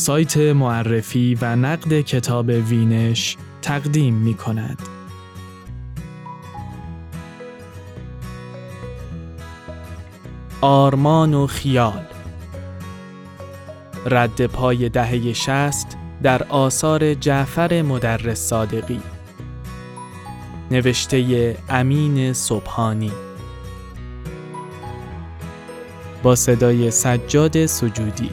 سایت معرفی و نقد کتاب وینش تقدیم می کند. آرمان و خیال رد پای دهه شست در آثار جعفر مدرس صادقی. نوشته امین صبحانی. با صدای سجاد سجودی.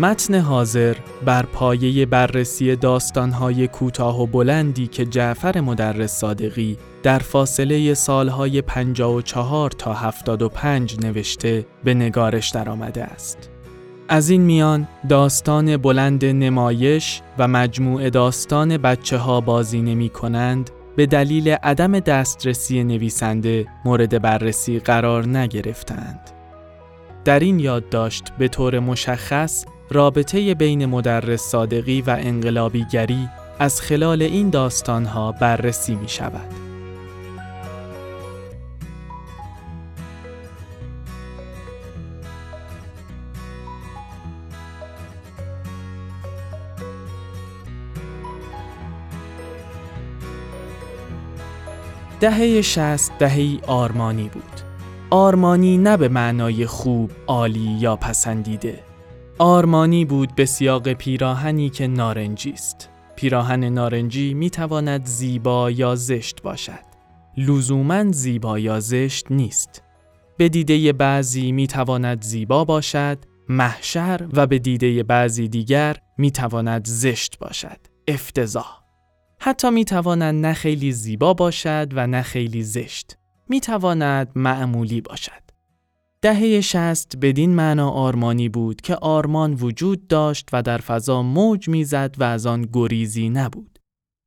متن حاضر بر پایه بررسی داستانهای کوتاه و بلندی که جعفر مدرس صادقی در فاصله سالهای 54 تا 75 نوشته به نگارش درآمده است. از این میان داستان بلند نمایش و مجموعه داستان بچه ها بازی نمی کنند به دلیل عدم دسترسی نویسنده مورد بررسی قرار نگرفتند. در این یادداشت به طور مشخص رابطه بین مدرس صادقی و انقلابیگری از خلال این داستانها بررسی می شود. دهه شست دهه آرمانی بود. آرمانی نه به معنای خوب، عالی یا پسندیده. آرمانی بود به سیاق پیراهنی که نارنجی است. پیراهن نارنجی می تواند زیبا یا زشت باشد. لزوما زیبا یا زشت نیست. به دیده بعضی می تواند زیبا باشد، محشر و به دیده بعضی دیگر می تواند زشت باشد. افتضاح. حتی می تواند نه خیلی زیبا باشد و نه خیلی زشت. می تواند معمولی باشد. دهه شست بدین معنا آرمانی بود که آرمان وجود داشت و در فضا موج می‌زد و از آن گریزی نبود.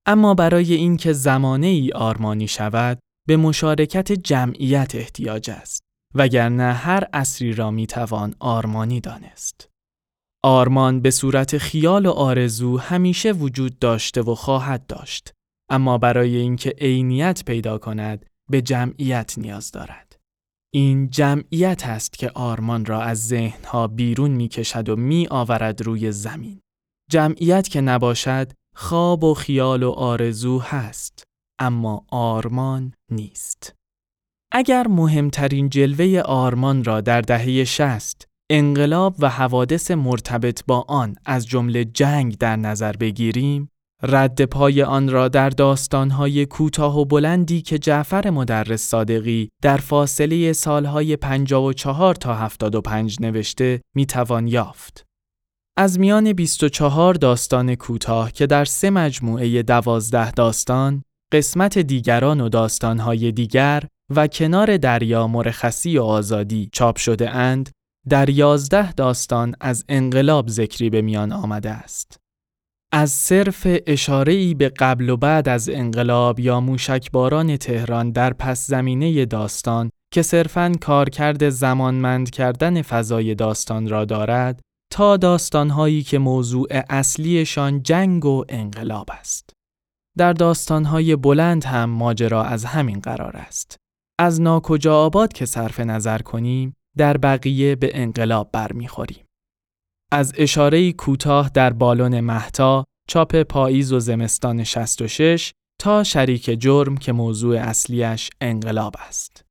اما برای اینکه زمانه ای آرمانی شود به مشارکت جمعیت احتیاج است وگرنه هر اصری را می‌توان آرمانی دانست. آرمان به صورت خیال و آرزو همیشه وجود داشته و خواهد داشت اما برای اینکه عینیت پیدا کند به جمعیت نیاز دارد. این جمعیت است که آرمان را از ذهنها بیرون می کشد و می آورد روی زمین. جمعیت که نباشد خواب و خیال و آرزو هست اما آرمان نیست. اگر مهمترین جلوه آرمان را در دهه شست انقلاب و حوادث مرتبط با آن از جمله جنگ در نظر بگیریم رد پای آن را در داستانهای کوتاه و بلندی که جعفر مدرس صادقی در فاصله سالهای 54 تا 75 نوشته می‌توان یافت. از میان 24 داستان کوتاه که در سه مجموعه دوازده داستان، قسمت دیگران و داستانهای دیگر و کنار دریا مرخصی و آزادی چاپ شده اند، در یازده داستان از انقلاب ذکری به میان آمده است. از صرف اشاره‌ای به قبل و بعد از انقلاب یا موشکباران تهران در پس زمینه داستان که صرفاً کارکرد زمانمند کردن فضای داستان را دارد تا داستانهایی که موضوع اصلیشان جنگ و انقلاب است. در داستانهای بلند هم ماجرا از همین قرار است. از ناکجا آباد که صرف نظر کنیم در بقیه به انقلاب برمیخوریم. از اشاره کوتاه در بالون محتا چاپ پاییز و زمستان 66 تا شریک جرم که موضوع اصلیش انقلاب است.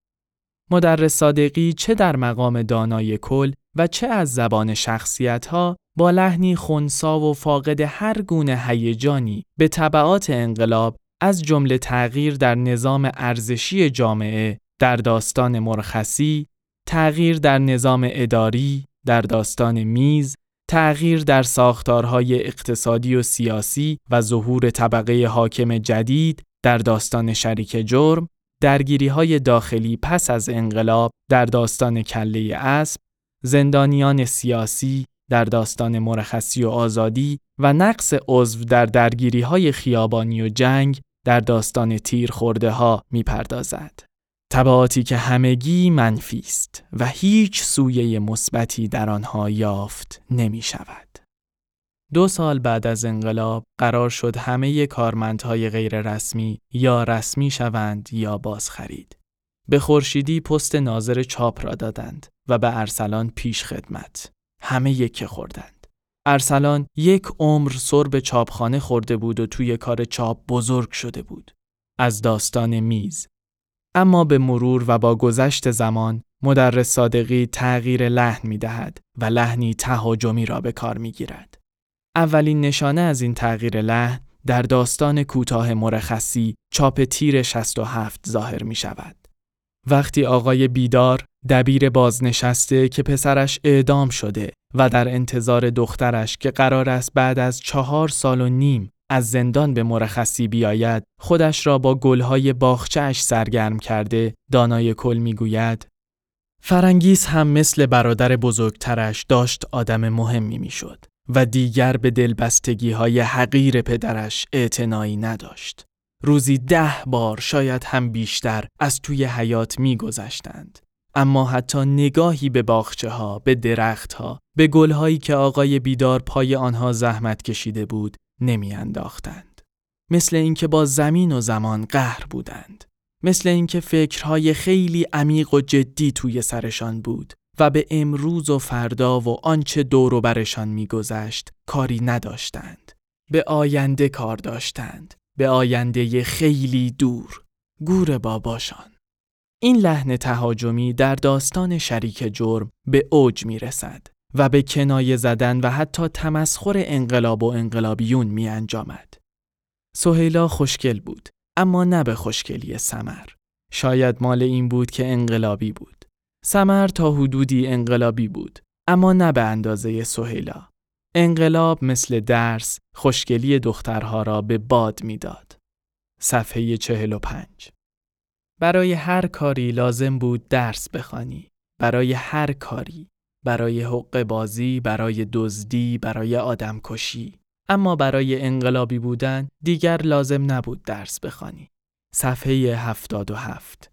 مدرس صادقی چه در مقام دانای کل و چه از زبان شخصیت ها با لحنی خونسا و فاقد هر گونه هیجانی به طبعات انقلاب از جمله تغییر در نظام ارزشی جامعه در داستان مرخصی، تغییر در نظام اداری در داستان میز تغییر در ساختارهای اقتصادی و سیاسی و ظهور طبقه حاکم جدید در داستان شریک جرم، درگیری های داخلی پس از انقلاب در داستان کله اسب، زندانیان سیاسی در داستان مرخصی و آزادی و نقص عضو در درگیری های خیابانی و جنگ در داستان تیر خورده ها می پردازد. طبعاتی که همگی منفی است و هیچ سویه مثبتی در آنها یافت نمی شود. دو سال بعد از انقلاب قرار شد همه کارمندهای غیر رسمی یا رسمی شوند یا باز خرید. به خورشیدی پست ناظر چاپ را دادند و به ارسلان پیش خدمت. همه یک خوردند. ارسلان یک عمر سر به چاپخانه خورده بود و توی کار چاپ بزرگ شده بود. از داستان میز. اما به مرور و با گذشت زمان مدرس صادقی تغییر لحن می دهد و لحنی تهاجمی را به کار می گیرد. اولین نشانه از این تغییر لحن در داستان کوتاه مرخصی چاپ تیر 67 ظاهر می شود. وقتی آقای بیدار دبیر بازنشسته که پسرش اعدام شده و در انتظار دخترش که قرار است بعد از چهار سال و نیم از زندان به مرخصی بیاید خودش را با گلهای باخچهش سرگرم کرده دانای کل می‌گوید فرانگیز هم مثل برادر بزرگترش داشت آدم مهمی می‌شد و دیگر به دلبستگی های حقیر پدرش اعتنایی نداشت. روزی ده بار شاید هم بیشتر از توی حیات میگذشتند. اما حتی نگاهی به باخچه ها، به درخت ها، به گل هایی که آقای بیدار پای آنها زحمت کشیده بود نمیانداختند. مثل اینکه با زمین و زمان قهر بودند. مثل اینکه فکرهای خیلی عمیق و جدی توی سرشان بود و به امروز و فردا و آنچه دور و برشان میگذشت کاری نداشتند. به آینده کار داشتند. به آینده خیلی دور. گور باباشان. این لحن تهاجمی در داستان شریک جرم به اوج می رسد و به کنایه زدن و حتی تمسخر انقلاب و انقلابیون می انجامد. سهیلا خوشگل بود اما نه به خوشگلی سمر. شاید مال این بود که انقلابی بود. سمر تا حدودی انقلابی بود اما نه به اندازه سهیلا. انقلاب مثل درس خوشگلی دخترها را به باد می‌داد. صفحه 45 برای هر کاری لازم بود درس بخوانی. برای هر کاری. برای حق بازی، برای دزدی، برای آدمکشی. اما برای انقلابی بودن دیگر لازم نبود درس بخوانی. صفحه 77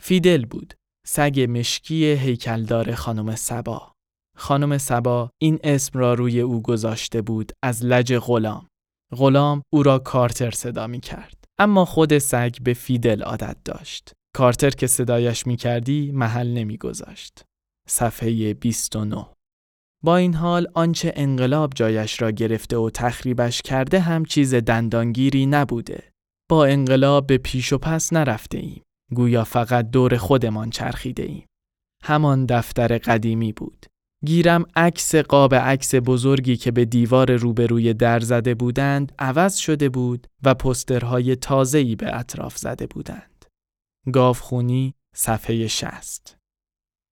فیدل بود. سگ مشکی هیکلدار خانم سبا. خانم سبا این اسم را روی او گذاشته بود از لج غلام. غلام او را کارتر صدا می کرد. اما خود سگ به فیدل عادت داشت. کارتر که صدایش می کردی محل نمی گذاشت. صفحه 29 با این حال آنچه انقلاب جایش را گرفته و تخریبش کرده هم چیز دندانگیری نبوده. با انقلاب به پیش و پس نرفته ایم. گویا فقط دور خودمان چرخیده ایم. همان دفتر قدیمی بود. گیرم عکس قاب عکس بزرگی که به دیوار روبروی در زده بودند عوض شده بود و پسترهای تازه‌ای به اطراف زده بودند. گاوخونی صفحه شست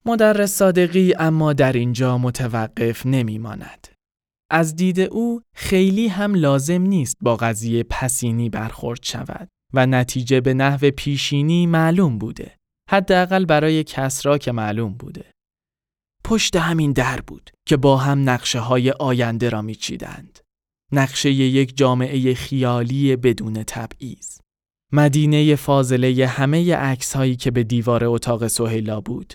مدرس صادقی اما در اینجا متوقف نمیماند. از دید او خیلی هم لازم نیست با قضیه پسینی برخورد شود و نتیجه به نحو پیشینی معلوم بوده. حداقل برای کسرا که معلوم بوده. پشت همین در بود که با هم نقشه های آینده را میچیدند. نقشه یک جامعه خیالی بدون تبعیض. مدینه فاضله همه عکس هایی که به دیوار اتاق سهیلا بود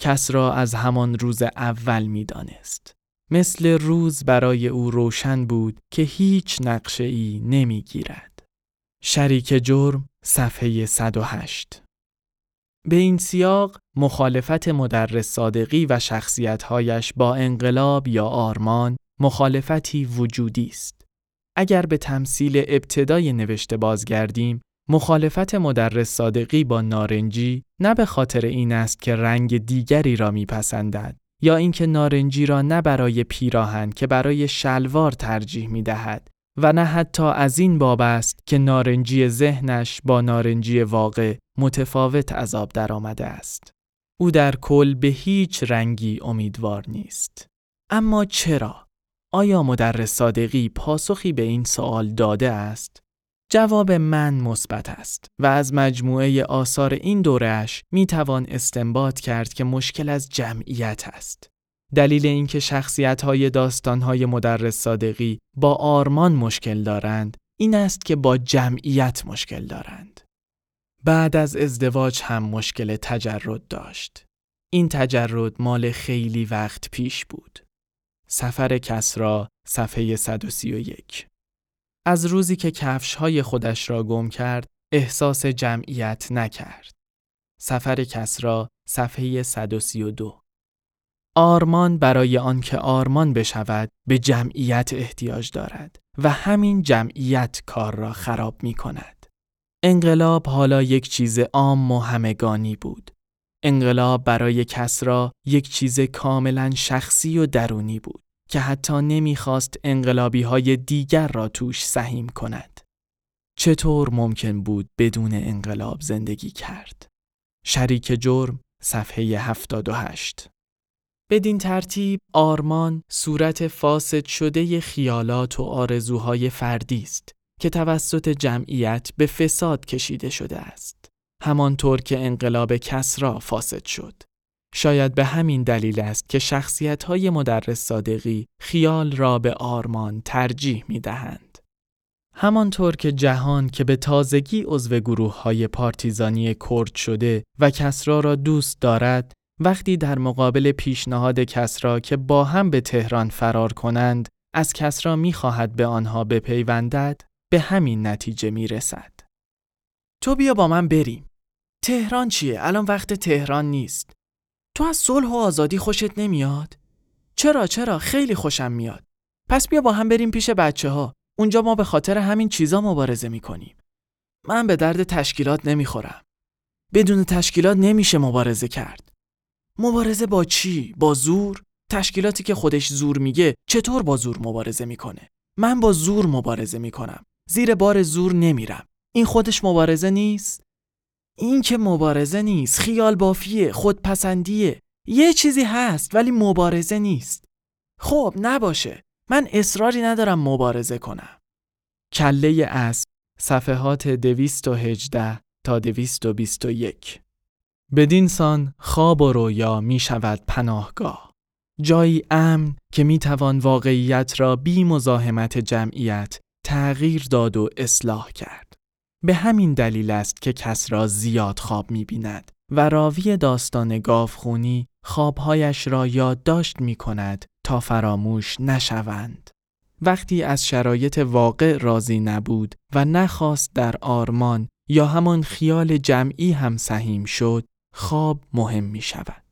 کس را از همان روز اول می‌دانست. مثل روز برای او روشن بود که هیچ نقشه ای نمی گیرد. شریک جرم صفحه 108 به این سیاق مخالفت مدرس صادقی و شخصیتهایش با انقلاب یا آرمان مخالفتی وجودی است. اگر به تمثیل ابتدای نوشته بازگردیم مخالفت مدرس صادقی با نارنجی نه به خاطر این است که رنگ دیگری را میپسندد یا اینکه نارنجی را نه برای پیراهن که برای شلوار ترجیح می دهد و نه حتی از این باب است که نارنجی ذهنش با نارنجی واقع متفاوت عذاب درآمده است. او در کل به هیچ رنگی امیدوار نیست. اما چرا؟ آیا مدرس صادقی پاسخی به این سوال داده است؟ جواب من مثبت است و از مجموعه آثار این دورش می توان استنباط کرد که مشکل از جمعیت است. دلیل اینکه شخصیت های داستان های مدرس صادقی با آرمان مشکل دارند این است که با جمعیت مشکل دارند. بعد از ازدواج هم مشکل تجرد داشت. این تجرد مال خیلی وقت پیش بود. سفر کسرا صفحه 131 از روزی که کفشهای خودش را گم کرد احساس جمعیت نکرد. سفر کسرا صفحه 132 آرمان برای آنکه آرمان بشود به جمعیت احتیاج دارد و همین جمعیت کار را خراب می کند. انقلاب حالا یک چیز عام و همگانی بود. انقلاب برای کسرا یک چیز کاملا شخصی و درونی بود که حتی نمی‌خواست انقلابی های دیگر را توش سهیم کند. چطور ممکن بود بدون انقلاب زندگی کرد؟ شریک جرم صفحه 78 بدین ترتیب آرمان صورت فاسد شده خیالات و آرزوهای فردی است که توسط جمعیت به فساد کشیده شده است. همانطور که انقلاب کسرا فاسد شد. شاید به همین دلیل است که شخصیت های مدرس صادقی خیال را به آرمان ترجیح می دهند. همانطور که جهان که به تازگی عضو گروه های پارتیزانی کرد شده و کسرا را دوست دارد وقتی در مقابل پیشنهاد کسرا که با هم به تهران فرار کنند از کسرا می خواهد به آنها بپیوندد به همین نتیجه می رسد. تو بیا با من بریم. تهران چیه؟ الان وقت تهران نیست. تو از صلح و آزادی خوشت نمیاد؟ چرا چرا خیلی خوشم میاد. پس بیا با هم بریم پیش بچه ها. اونجا ما به خاطر همین چیزا مبارزه می‌کنیم. من به درد تشکیلات نمی‌خورم. بدون تشکیلات نمیشه مبارزه کرد. مبارزه با چی؟ با زور؟ تشکیلاتی که خودش زور میگه چطور با زور مبارزه می‌کنه؟ من با زور مبارزه می‌کنم. زیر بار زور نمیرم. این خودش مبارزه نیست؟ این که مبارزه نیست خیال بافیه خودپسندیه. یه چیزی هست ولی مبارزه نیست. خب نباشه. من اصراری ندارم مبارزه کنم. کله اسب صفحات 218 تا 221 بدین سان خواب و رویا می شود پناهگاه. جایی امن که می توان واقعیت را بی مزاحمت جمعیت تغییر داد و اصلاح کرد. به همین دلیل است که کس را زیاد خواب می بیند و راوی داستان گاوخونی خوابهایش را یادداشت می کند تا فراموش نشوند. وقتی از شرایط واقع راضی نبود و نخواست در آرمان یا همان خیال جمعی هم سهیم شد، خواب مهم می شود.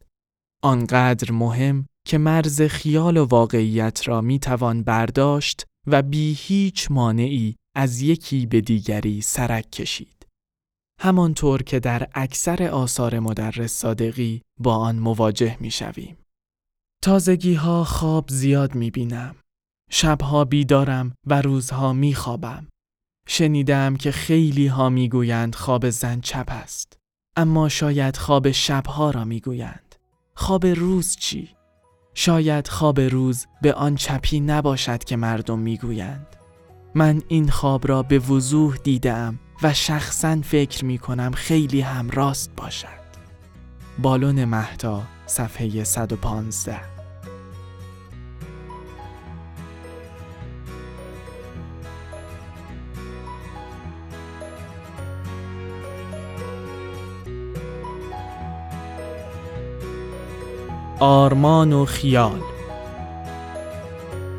آنقدر مهم که مرز خیال و واقعیت را می توان برداشت و بی هیچ مانعی از یکی به دیگری سرک کشید. همانطور که در اکثر آثار مدرس صادقی با آن مواجه می شویم. تازگی ها خواب زیاد می بینم. شبها بیدارم و روزها می خوابم. شنیدم که خیلی ها می گویند خواب زن چپ است. اما شاید خواب شبها را می گویند. خواب روز چی؟ شاید خواب روز به آن چپی نباشد که مردم می گویند. من این خواب را به وضوح دیدم و شخصا فکر می کنم خیلی هم راست باشد. بالون مهتا صفحه 115 آرمان و خیال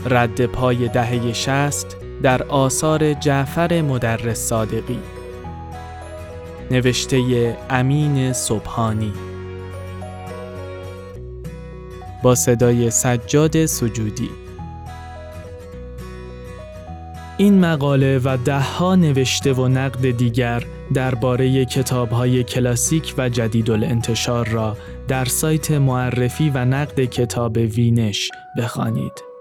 رد پای دهه شست در آثار جعفر مدرس صادقی. نوشته امین صبحانی. با صدای سجاد سجودی. این مقاله و دهها نوشته و نقد دیگر درباره کتاب‌های کلاسیک و جدید الانتشار را در سایت معرفی و نقد کتاب وینش بخوانید.